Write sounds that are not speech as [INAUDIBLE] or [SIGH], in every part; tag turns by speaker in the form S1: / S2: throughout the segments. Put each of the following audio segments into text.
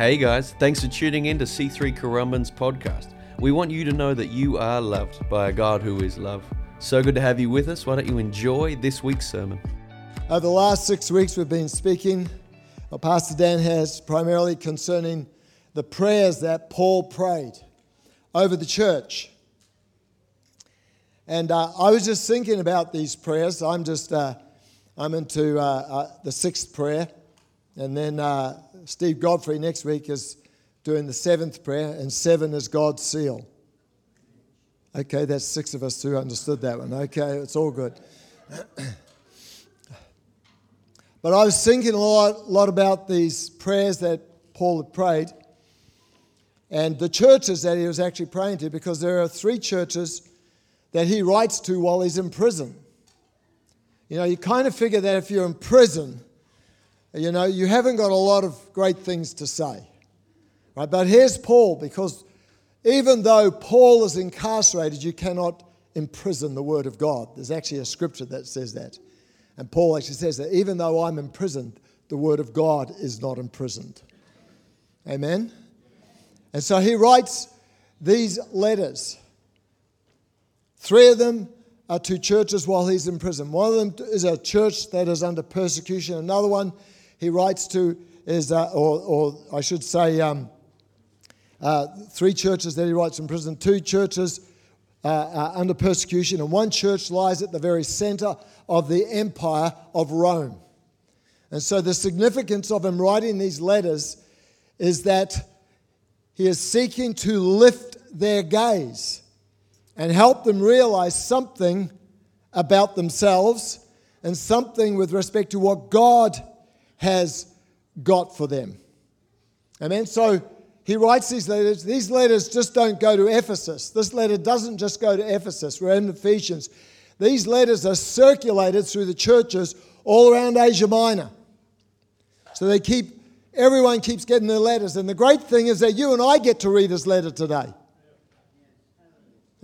S1: Hey guys, thanks for tuning in to C3 Currumbin's podcast. We want you to know that you are loved by a God who is love. So good to have you with us. Why don't you enjoy this week's sermon?
S2: Over the last six weeks, we've been speaking, or Pastor Dan has, primarily concerning the prayers that Paul prayed over the church. And uh, I was just thinking about these prayers. I'm just, uh, I'm into uh, uh the sixth prayer. And then uh, Steve Godfrey next week is doing the seventh prayer, and seven is God's seal. Okay, that's six of us who understood that one. Okay, it's all good. [CLEARS THROAT] but I was thinking a lot, lot about these prayers that Paul had prayed and the churches that he was actually praying to because there are three churches that he writes to while he's in prison. You know, you kind of figure that if you're in prison, you know, you haven't got a lot of great things to say. Right? But here's Paul, because even though Paul is incarcerated, you cannot imprison the word of God. There's actually a scripture that says that. And Paul actually says that even though I'm imprisoned, the word of God is not imprisoned. Amen? And so he writes these letters. Three of them are to churches while he's in prison. One of them is a church that is under persecution. Another one he writes to is, uh, or, or, I should say, um, uh, three churches that he writes in prison, two churches uh, under persecution, and one church lies at the very center of the empire of Rome. And so, the significance of him writing these letters is that he is seeking to lift their gaze and help them realize something about themselves and something with respect to what God has got for them. Amen. So he writes these letters. These letters just don't go to Ephesus. This letter doesn't just go to Ephesus. We're in Ephesians. These letters are circulated through the churches all around Asia Minor. So they keep, everyone keeps getting their letters. And the great thing is that you and I get to read his letter today.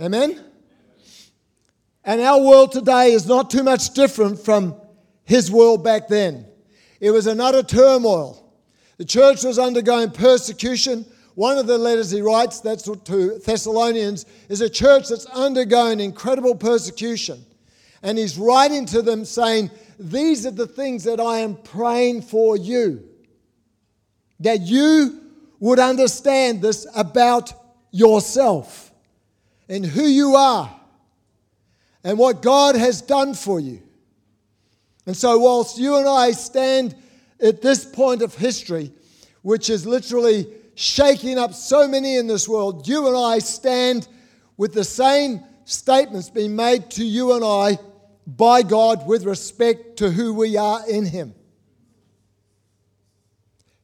S2: Amen? And our world today is not too much different from his world back then. It was an utter turmoil. The church was undergoing persecution. One of the letters he writes, that's to Thessalonians, is a church that's undergoing incredible persecution. And he's writing to them saying, These are the things that I am praying for you. That you would understand this about yourself and who you are and what God has done for you. And so, whilst you and I stand at this point of history, which is literally shaking up so many in this world, you and I stand with the same statements being made to you and I by God with respect to who we are in Him.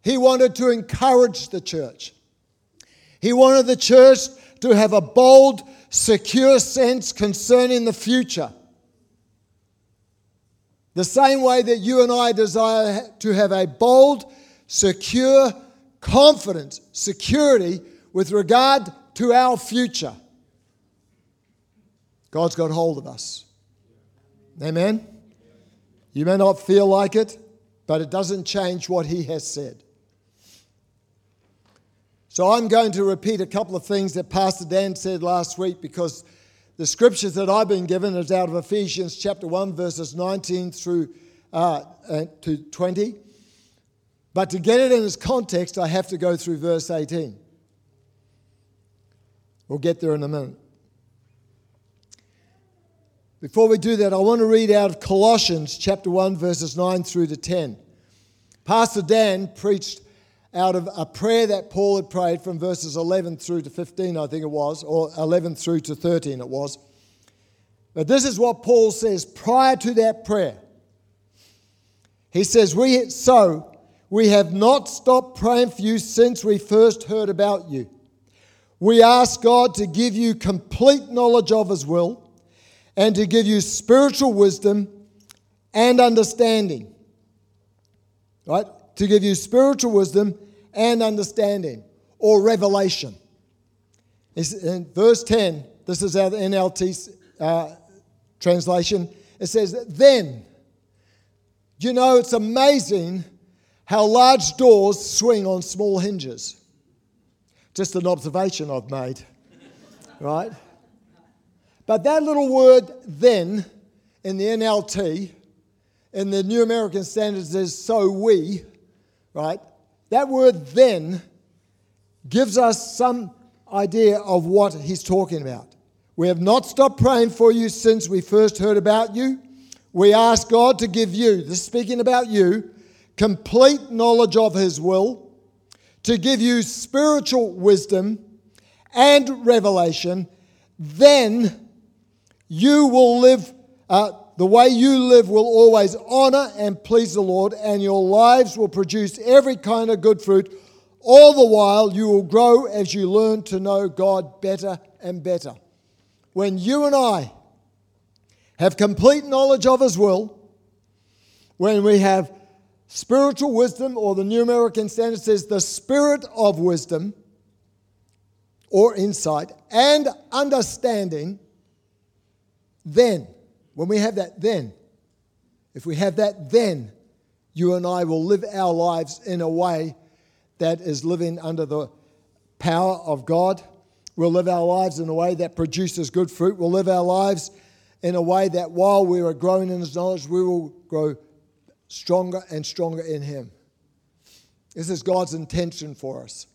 S2: He wanted to encourage the church. He wanted the church to have a bold, secure sense concerning the future. The same way that you and I desire to have a bold, secure confidence, security with regard to our future. God's got hold of us. Amen? You may not feel like it, but it doesn't change what He has said. So I'm going to repeat a couple of things that Pastor Dan said last week because the scriptures that I've been given is out of Ephesians chapter 1, verses 19 through uh, to 20. But to get it in its context, I have to go through verse 18. We'll get there in a minute. Before we do that, I want to read out of Colossians chapter 1, verses 9 through to 10. Pastor Dan preached out of a prayer that Paul had prayed from verses 11 through to 15, I think it was, or 11 through to 13, it was. But this is what Paul says prior to that prayer. He says, we, So we have not stopped praying for you since we first heard about you. We ask God to give you complete knowledge of His will and to give you spiritual wisdom and understanding. Right? to give you spiritual wisdom and understanding or revelation. In verse 10, this is our NLT uh, translation. It says, Then, you know, it's amazing how large doors swing on small hinges. Just an observation I've made, [LAUGHS] right? But that little word then in the NLT, in the New American Standards, is so we, right? That word then gives us some idea of what he's talking about. We have not stopped praying for you since we first heard about you. We ask God to give you, this speaking about you, complete knowledge of his will, to give you spiritual wisdom and revelation. Then you will live uh, the way you live will always honor and please the Lord, and your lives will produce every kind of good fruit. All the while, you will grow as you learn to know God better and better. When you and I have complete knowledge of His will, when we have spiritual wisdom, or the New American Standard says the spirit of wisdom or insight and understanding, then when we have that, then, if we have that, then you and I will live our lives in a way that is living under the power of God. We'll live our lives in a way that produces good fruit. We'll live our lives in a way that while we are growing in His knowledge, we will grow stronger and stronger in Him. This is God's intention for us.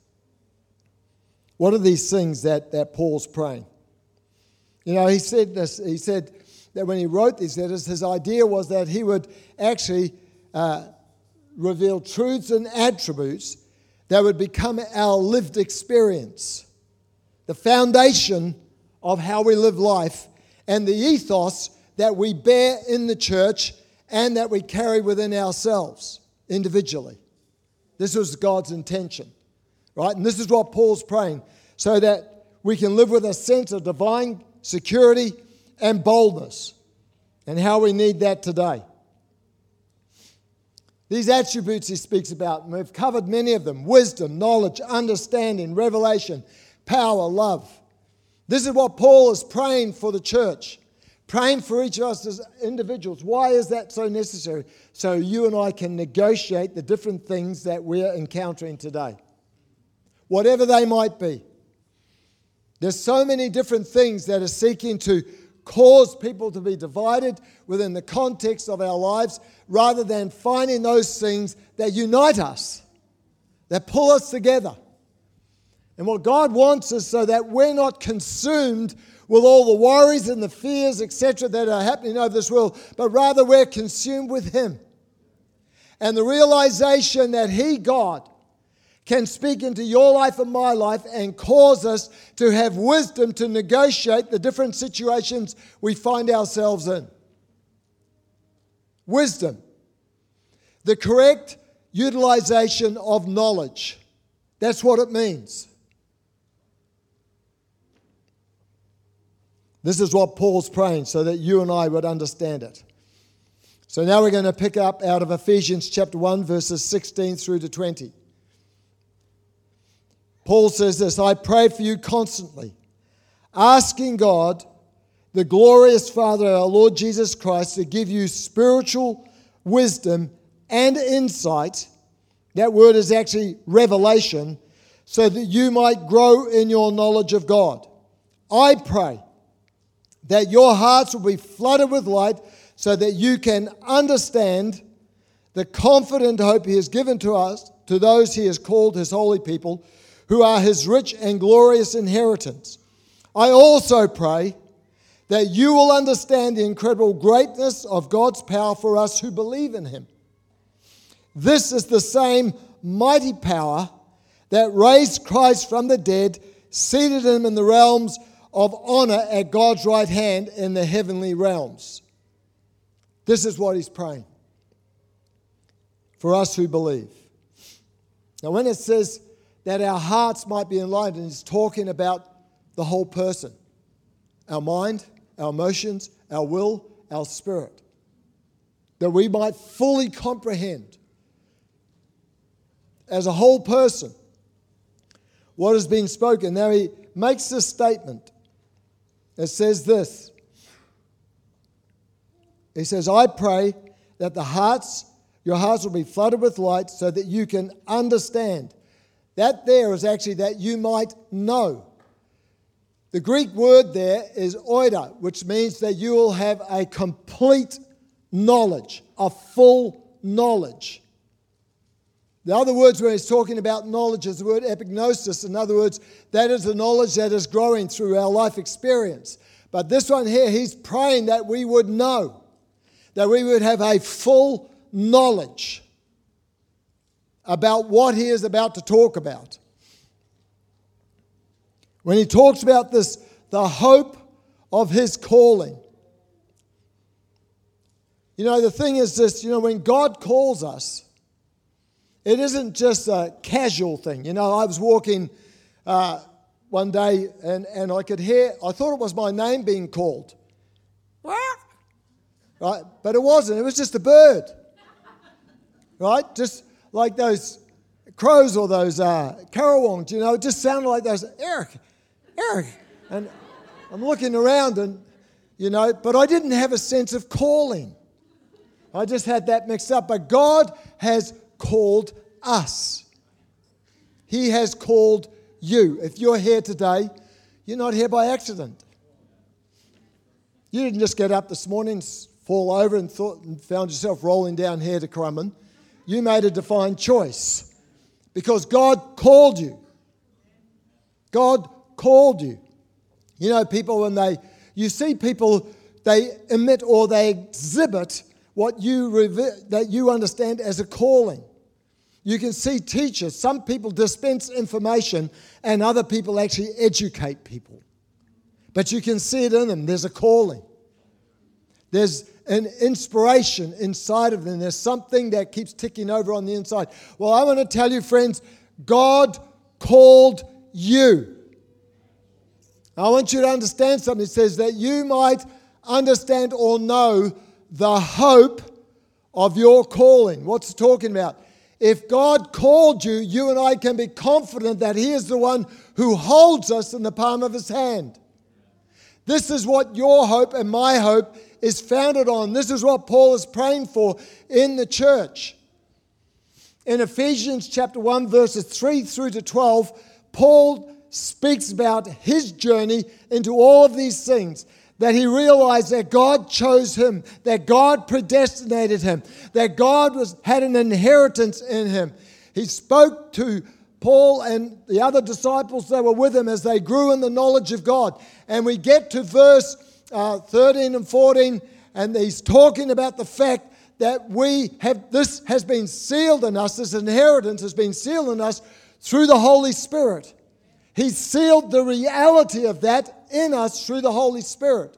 S2: What are these things that, that Paul's praying? You know, he said this, he said, that when he wrote these letters, his idea was that he would actually uh, reveal truths and attributes that would become our lived experience, the foundation of how we live life, and the ethos that we bear in the church and that we carry within ourselves individually. This was God's intention, right? And this is what Paul's praying so that we can live with a sense of divine security and boldness, and how we need that today. These attributes he speaks about, and we've covered many of them wisdom, knowledge, understanding, revelation, power, love. This is what Paul is praying for the church, praying for each of us as individuals. Why is that so necessary? So you and I can negotiate the different things that we're encountering today, whatever they might be. There's so many different things that are seeking to cause people to be divided within the context of our lives rather than finding those things that unite us, that pull us together. And what God wants is so that we're not consumed with all the worries and the fears, etc., that are happening over this world, but rather we're consumed with Him. And the realization that He, God, can speak into your life and my life and cause us to have wisdom to negotiate the different situations we find ourselves in. Wisdom, the correct utilization of knowledge. That's what it means. This is what Paul's praying so that you and I would understand it. So now we're going to pick up out of Ephesians chapter 1, verses 16 through to 20. Paul says this I pray for you constantly, asking God, the glorious Father, our Lord Jesus Christ, to give you spiritual wisdom and insight. That word is actually revelation, so that you might grow in your knowledge of God. I pray that your hearts will be flooded with light so that you can understand the confident hope He has given to us, to those He has called His holy people who are his rich and glorious inheritance. I also pray that you will understand the incredible greatness of God's power for us who believe in him. This is the same mighty power that raised Christ from the dead, seated him in the realms of honor at God's right hand in the heavenly realms. This is what he's praying for us who believe. Now, when it says that our hearts might be enlightened. He's talking about the whole person our mind, our emotions, our will, our spirit. That we might fully comprehend as a whole person what has been spoken. Now he makes this statement. It says this He says, I pray that the hearts, Your hearts will be flooded with light so that you can understand. That there is actually that you might know. The Greek word there is oida, which means that you will have a complete knowledge, a full knowledge. The other words when he's talking about knowledge is the word epignosis. In other words, that is the knowledge that is growing through our life experience. But this one here, he's praying that we would know, that we would have a full knowledge about what he is about to talk about. When he talks about this, the hope of his calling. You know, the thing is this, you know, when God calls us, it isn't just a casual thing. You know, I was walking uh, one day and, and I could hear, I thought it was my name being called. Right? But it wasn't, it was just a bird. Right? Just like those crows or those uh, currawongs, you know, it just sounded like those, Eric, Eric. And I'm looking around and, you know, but I didn't have a sense of calling. I just had that mixed up. But God has called us. He has called you. If you're here today, you're not here by accident. You didn't just get up this morning, fall over, and thought and found yourself rolling down here to Currumbin. You made a defined choice because God called you. God called you. You know, people when they you see people they emit or they exhibit what you that you understand as a calling. You can see teachers, some people dispense information and other people actually educate people. But you can see it in them. There's a calling. There's an inspiration inside of them. There's something that keeps ticking over on the inside. Well, I want to tell you, friends, God called you. I want you to understand something. It says that you might understand or know the hope of your calling. What's it talking about? If God called you, you and I can be confident that He is the one who holds us in the palm of His hand. This is what your hope and my hope is founded on. This is what Paul is praying for in the church. In Ephesians chapter 1, verses 3 through to 12, Paul speaks about his journey into all of these things that he realized that God chose him, that God predestinated him, that God was, had an inheritance in him. He spoke to Paul and the other disciples that were with him as they grew in the knowledge of God. And we get to verse uh, 13 and 14, and he's talking about the fact that we have this has been sealed in us, this inheritance has been sealed in us through the Holy Spirit. He sealed the reality of that in us through the Holy Spirit.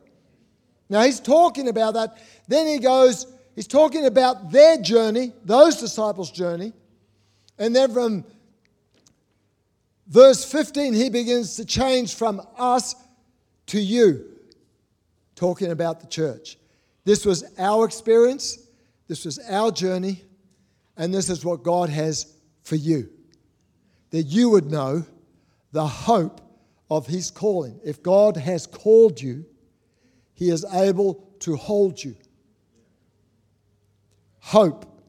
S2: Now, he's talking about that. Then he goes, he's talking about their journey, those disciples' journey. And then from verse 15, he begins to change from us to you, talking about the church. This was our experience, this was our journey, and this is what God has for you. That you would know the hope of his calling. If God has called you, he is able to hold you. Hope,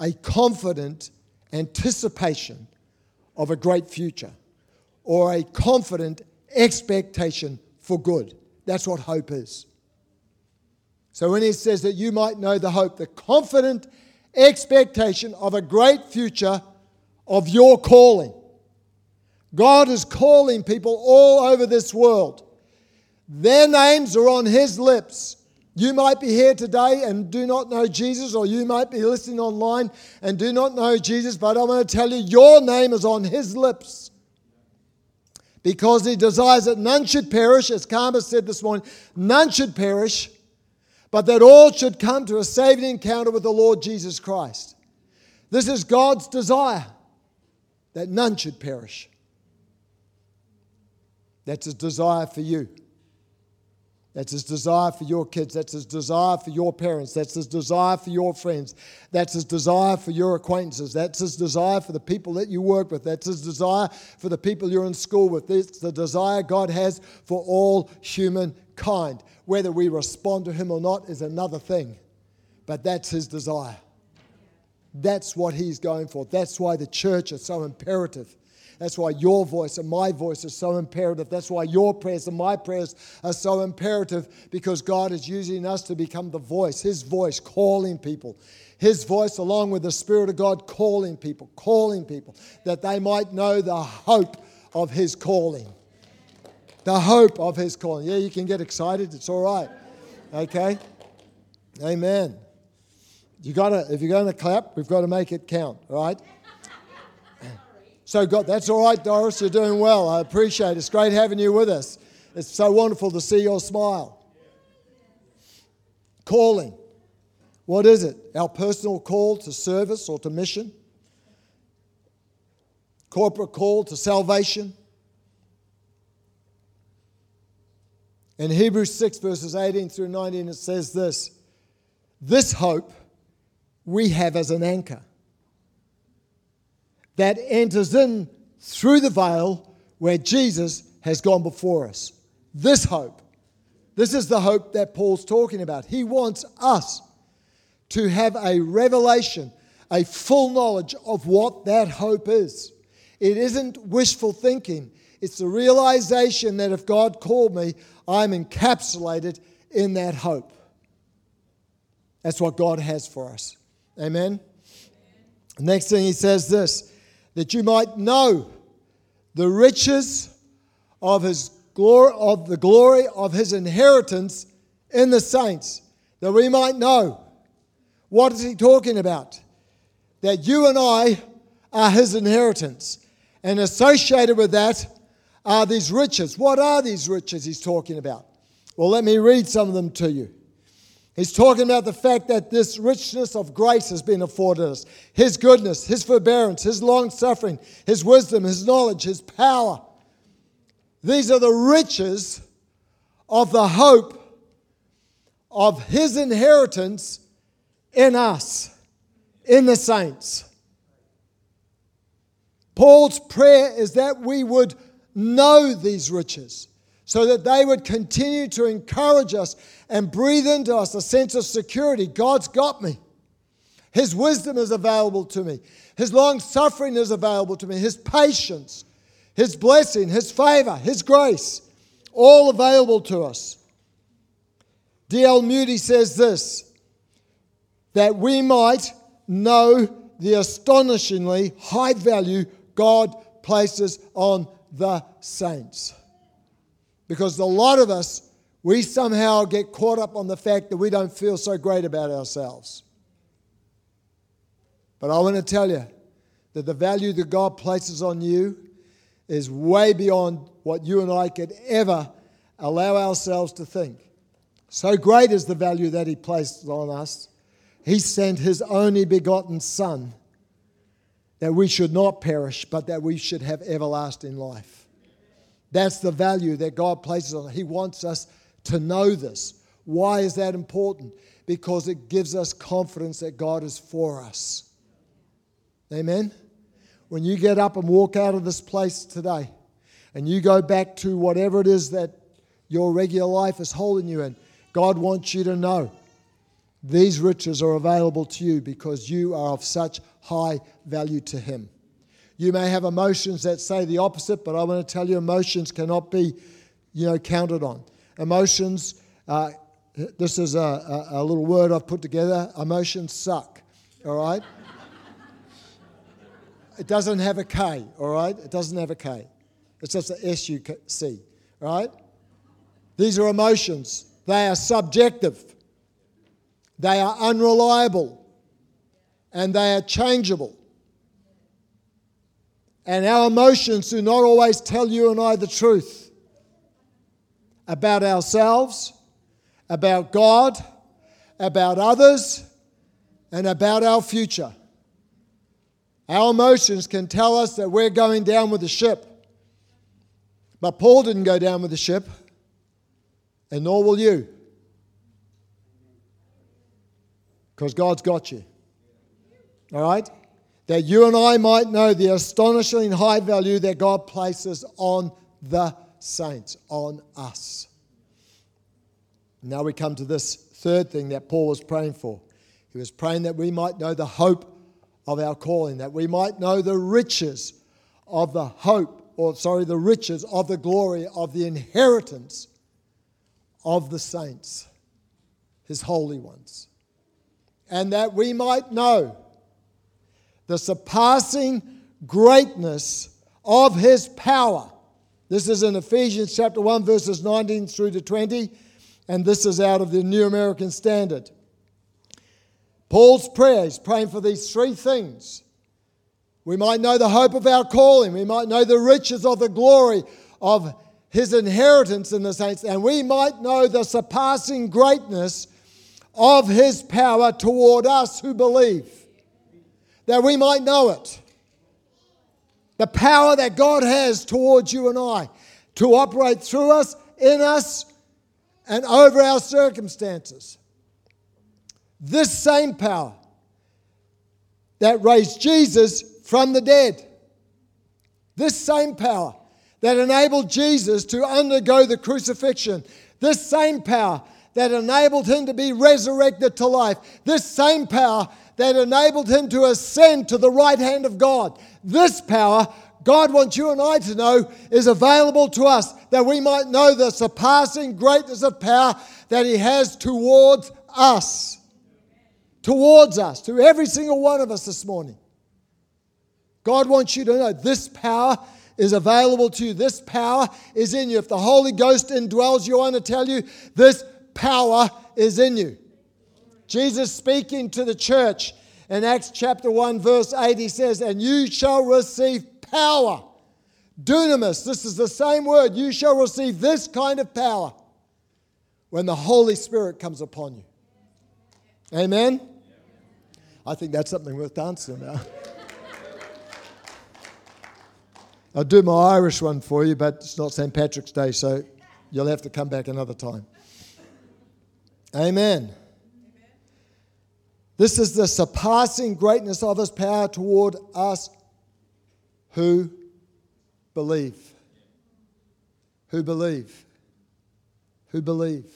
S2: a confident anticipation of a great future, or a confident expectation for good. That's what hope is. So when he says that you might know the hope, the confident expectation of a great future of your calling. God is calling people all over this world. Their names are on His lips. You might be here today and do not know Jesus, or you might be listening online and do not know Jesus, but I want to tell you, your name is on His lips. Because He desires that none should perish, as Karma said this morning, none should perish, but that all should come to a saving encounter with the Lord Jesus Christ. This is God's desire, that none should perish. That's his desire for you. That's his desire for your kids. That's his desire for your parents. That's his desire for your friends. That's his desire for your acquaintances. That's his desire for the people that you work with. That's his desire for the people you're in school with. It's the desire God has for all humankind. Whether we respond to him or not is another thing. but that's his desire. That's what he's going for. That's why the church is so imperative. That's why your voice and my voice is so imperative. That's why your prayers and my prayers are so imperative because God is using us to become the voice, His voice calling people. His voice, along with the Spirit of God, calling people, calling people, that they might know the hope of His calling. The hope of His calling. Yeah, you can get excited. It's all right. Okay? Amen. You gotta, if you're going to clap, we've got to make it count, right? So, God, that's all right, Doris. You're doing well. I appreciate it. It's great having you with us. It's so wonderful to see your smile. Calling. What is it? Our personal call to service or to mission? Corporate call to salvation? In Hebrews 6, verses 18 through 19, it says this This hope we have as an anchor that enters in through the veil where Jesus has gone before us. This hope, this is the hope that Paul's talking about. He wants us to have a revelation, a full knowledge of what that hope is. It isn't wishful thinking, it's the realization that if God called me, I'm encapsulated in that hope. That's what God has for us. Amen. Next thing he says this that you might know the riches of his glory of the glory of his inheritance in the saints that we might know what is he talking about that you and I are his inheritance and associated with that are these riches. What are these riches he's talking about? Well let me read some of them to you He's talking about the fact that this richness of grace has been afforded us His goodness, His forbearance, His long suffering, His wisdom, His knowledge, His power. These are the riches of the hope of His inheritance in us, in the saints. Paul's prayer is that we would know these riches so that they would continue to encourage us and breathe into us a sense of security. God's got me. His wisdom is available to me. His long suffering is available to me. His patience, His blessing, His favor, His grace, all available to us. D.L. Moody says this that we might know the astonishingly high value God places on the saints. Because a lot of us, we somehow get caught up on the fact that we don't feel so great about ourselves. But I want to tell you that the value that God places on you is way beyond what you and I could ever allow ourselves to think. So great is the value that He places on us, He sent His only begotten Son that we should not perish, but that we should have everlasting life. That's the value that God places on it. He wants us to know this. Why is that important? Because it gives us confidence that God is for us. Amen? When you get up and walk out of this place today and you go back to whatever it is that your regular life is holding you in, God wants you to know these riches are available to you because you are of such high value to Him. You may have emotions that say the opposite, but I want to tell you emotions cannot be, you know, counted on. Emotions, uh, this is a, a, a little word I've put together. Emotions suck, all right? it doesn't have a K, all right? It doesn't have a K. It's just a S U C, right? These are emotions. They are subjective. They are unreliable. And they are changeable. And our emotions do not always tell you and I the truth about ourselves, about God, about others, and about our future. Our emotions can tell us that we're going down with the ship. But Paul didn't go down with the ship, and nor will you. Because God's got you. All right? That you and I might know the astonishing high value that God places on the saints, on us. Now we come to this third thing that Paul was praying for. He was praying that we might know the hope of our calling, that we might know the riches of the hope, or sorry, the riches of the glory of the inheritance of the saints, his holy ones. And that we might know the surpassing greatness of his power. This is in Ephesians chapter 1, verses 19 through to 20, and this is out of the New American Standard. Paul's prayer, he's praying for these three things. We might know the hope of our calling, we might know the riches of the glory of his inheritance in the saints, and we might know the surpassing greatness of his power toward us who believe. That we might know it. The power that God has towards you and I to operate through us, in us, and over our circumstances. This same power that raised Jesus from the dead, this same power that enabled Jesus to undergo the crucifixion, this same power that enabled him to be resurrected to life, this same power that enabled him to ascend to the right hand of God, this power God wants you and I to know is available to us that we might know the surpassing greatness of power that He has towards us. Towards us, to every single one of us this morning. God wants you to know this power is available to you. This power is in you. If the Holy Ghost indwells you, I want to tell you this power is in you. Jesus speaking to the church in Acts chapter 1, verse 8, he says, And you shall receive power. Dunamis, this is the same word. You shall receive this kind of power when the Holy Spirit comes upon you. Amen? I think that's something worth dancing about. [LAUGHS] I'll do my Irish one for you, but it's not St. Patrick's Day, so you'll have to come back another time. Amen. This is the surpassing greatness of his power toward us who believe. Who believe. Who believe.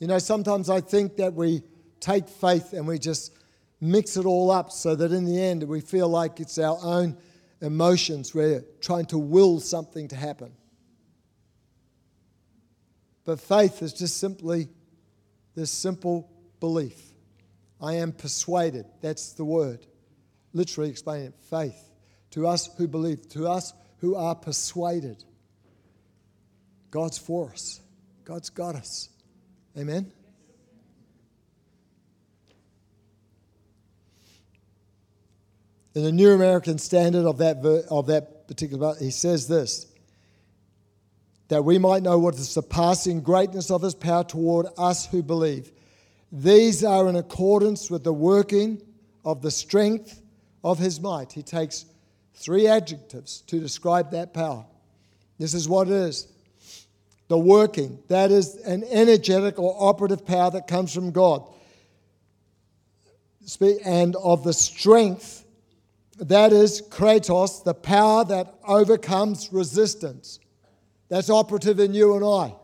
S2: You know, sometimes I think that we take faith and we just mix it all up so that in the end we feel like it's our own emotions. We're trying to will something to happen. But faith is just simply this simple belief. I am persuaded. That's the word. Literally explaining it faith to us who believe, to us who are persuaded. God's for us, God's got us. Amen? In the New American Standard of that, of that particular, he says this that we might know what is the surpassing greatness of his power toward us who believe. These are in accordance with the working of the strength of his might. He takes Three adjectives to describe that power. This is what it is the working, that is an energetic or operative power that comes from God. And of the strength, that is kratos, the power that overcomes resistance. That's operative in you and I.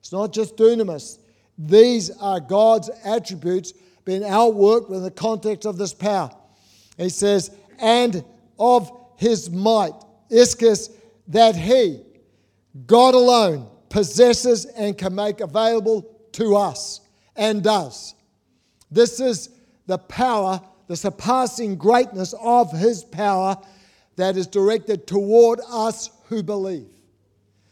S2: It's not just dunamis. These are God's attributes being outworked in the context of this power. He says, and of his might, ischus, that he, God alone, possesses and can make available to us and does. This is the power, the surpassing greatness of his power that is directed toward us who believe.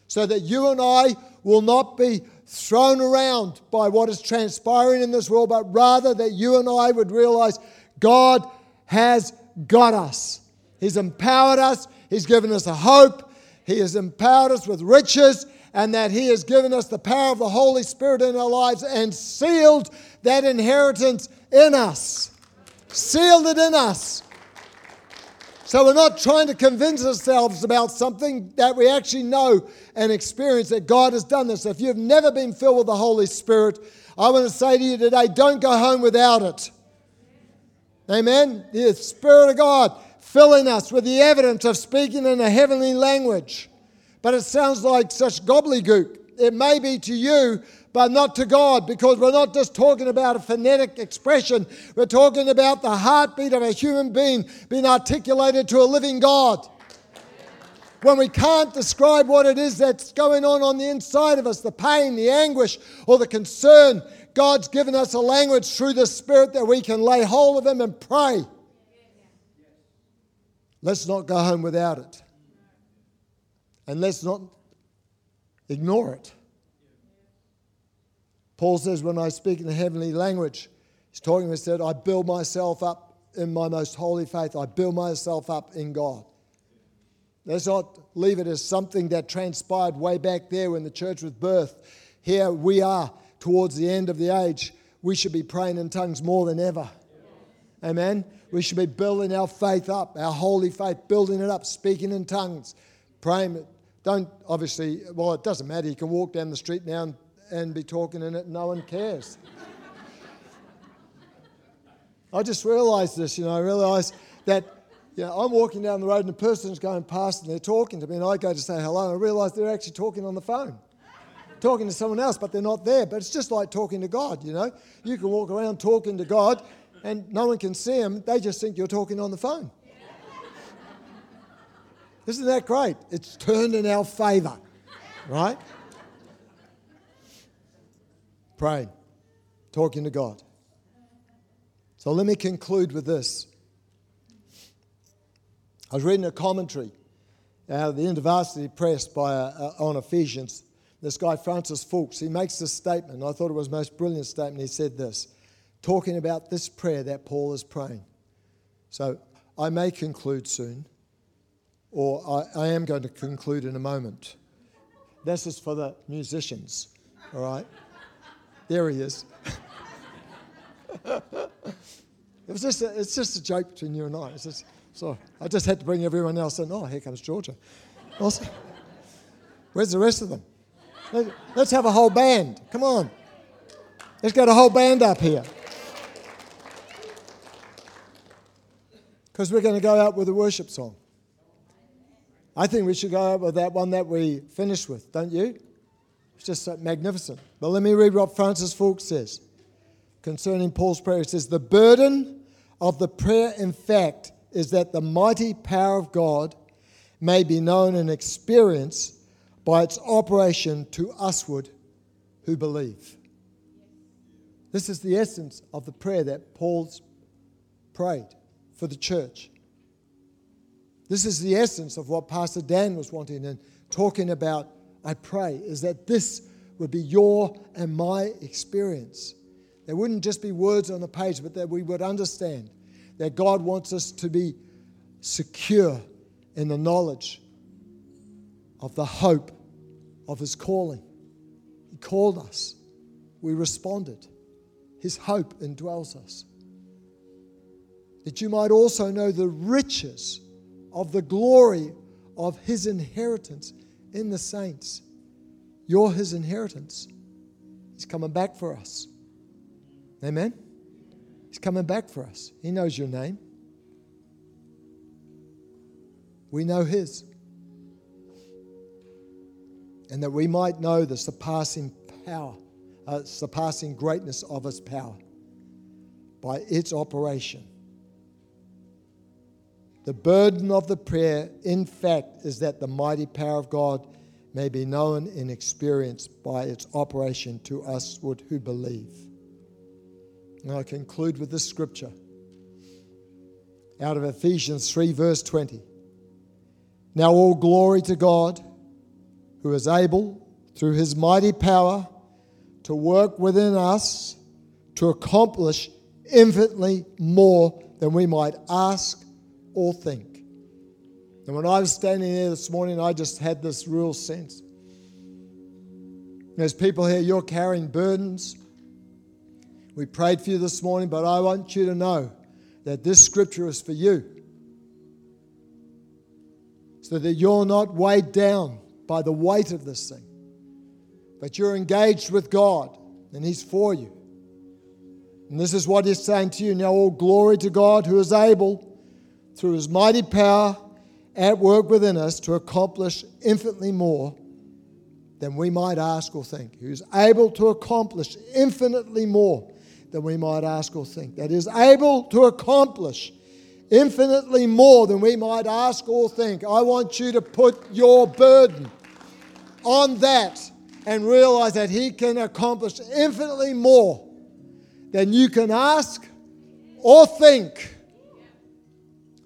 S2: So that you and I will not be thrown around by what is transpiring in this world, but rather that you and I would realize God has got us. He's empowered us, He's given us a hope, He has empowered us with riches, and that He has given us the power of the Holy Spirit in our lives and sealed that inheritance in us. Sealed it in us. So we're not trying to convince ourselves about something that we actually know and experience that God has done this. If you've never been filled with the Holy Spirit, I want to say to you today don't go home without it. Amen? The Spirit of God filling us with the evidence of speaking in a heavenly language. But it sounds like such gobbledygook. It may be to you, but not to God because we're not just talking about a phonetic expression. We're talking about the heartbeat of a human being being articulated to a living God. When we can't describe what it is that's going on on the inside of us, the pain, the anguish, or the concern, God's given us a language through the Spirit that we can lay hold of Him and pray. Let's not go home without it. And let's not ignore it. Paul says, when I speak in the heavenly language, he's talking, he said, I build myself up in my most holy faith. I build myself up in God. Let's not leave it as something that transpired way back there when the church was birthed. Here we are towards the end of the age. We should be praying in tongues more than ever. Amen. We should be building our faith up, our holy faith, building it up, speaking in tongues, praying. Don't obviously, well, it doesn't matter. You can walk down the street now and, and be talking in it, no one cares. I just realized this, you know, I realized that you know, I'm walking down the road and a person's going past and they're talking to me, and I go to say hello, and I realize they're actually talking on the phone. talking to someone else, but they're not there. But it's just like talking to God, you know. You can walk around talking to God, and no one can see them. They just think you're talking on the phone. Isn't that great? It's turned in our favor, right? Praying, talking to God. So let me conclude with this. I was reading a commentary out of the InterVarsity Press by, uh, on Ephesians. This guy, Francis Foulkes, he makes this statement. I thought it was the most brilliant statement. He said this, talking about this prayer that Paul is praying. So I may conclude soon, or I, I am going to conclude in a moment. This is for the musicians, all right? There he is. [LAUGHS] it was just a, it's just a joke between you and I. Just, so I just had to bring everyone else in. Oh, here comes Georgia. Also, where's the rest of them? Let's have a whole band. Come on. Let's get a whole band up here. Because we're going to go out with a worship song. I think we should go out with that one that we finished with, don't you? It's just so magnificent. But let me read what Francis Foulkes says concerning Paul's prayer. He says, The burden of the prayer, in fact, is that the mighty power of God may be known and experienced by its operation to usward who believe. This is the essence of the prayer that Paul's prayed for the church. This is the essence of what Pastor Dan was wanting and talking about. I pray is that this would be your and my experience. There wouldn't just be words on the page, but that we would understand that God wants us to be secure in the knowledge of the hope of His calling. He called us, we responded. His hope indwells us. That you might also know the riches of the glory of His inheritance in the saints. You're His inheritance. He's coming back for us. Amen. He's coming back for us. He knows your name. We know His. And that we might know the surpassing power, uh, surpassing greatness of His power by its operation. The burden of the prayer, in fact, is that the mighty power of God may be known and experienced by its operation to us who believe. And I conclude with this scripture out of Ephesians 3, verse 20. Now, all glory to God, who is able, through his mighty power, to work within us to accomplish infinitely more than we might ask or think. And when I was standing there this morning, I just had this real sense. There's people here, you're carrying burdens we prayed for you this morning, but I want you to know that this scripture is for you. So that you're not weighed down by the weight of this thing, but you're engaged with God and He's for you. And this is what He's saying to you now all glory to God who is able, through His mighty power at work within us, to accomplish infinitely more than we might ask or think, who is able to accomplish infinitely more than we might ask or think, that is able to accomplish infinitely more than we might ask or think. I want you to put your burden on that and realize that He can accomplish infinitely more than you can ask or think.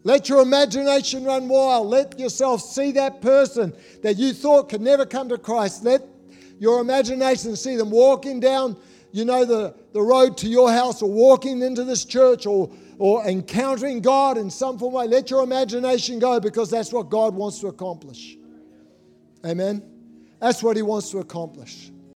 S2: Let your imagination run wild. Let yourself see that person that you thought could never come to Christ. Let your imagination see them walking down, you know, the, the road to your house or walking into this church or, or encountering God in some form way. Let your imagination go because that's what God wants to accomplish. Amen. That's what He wants to accomplish.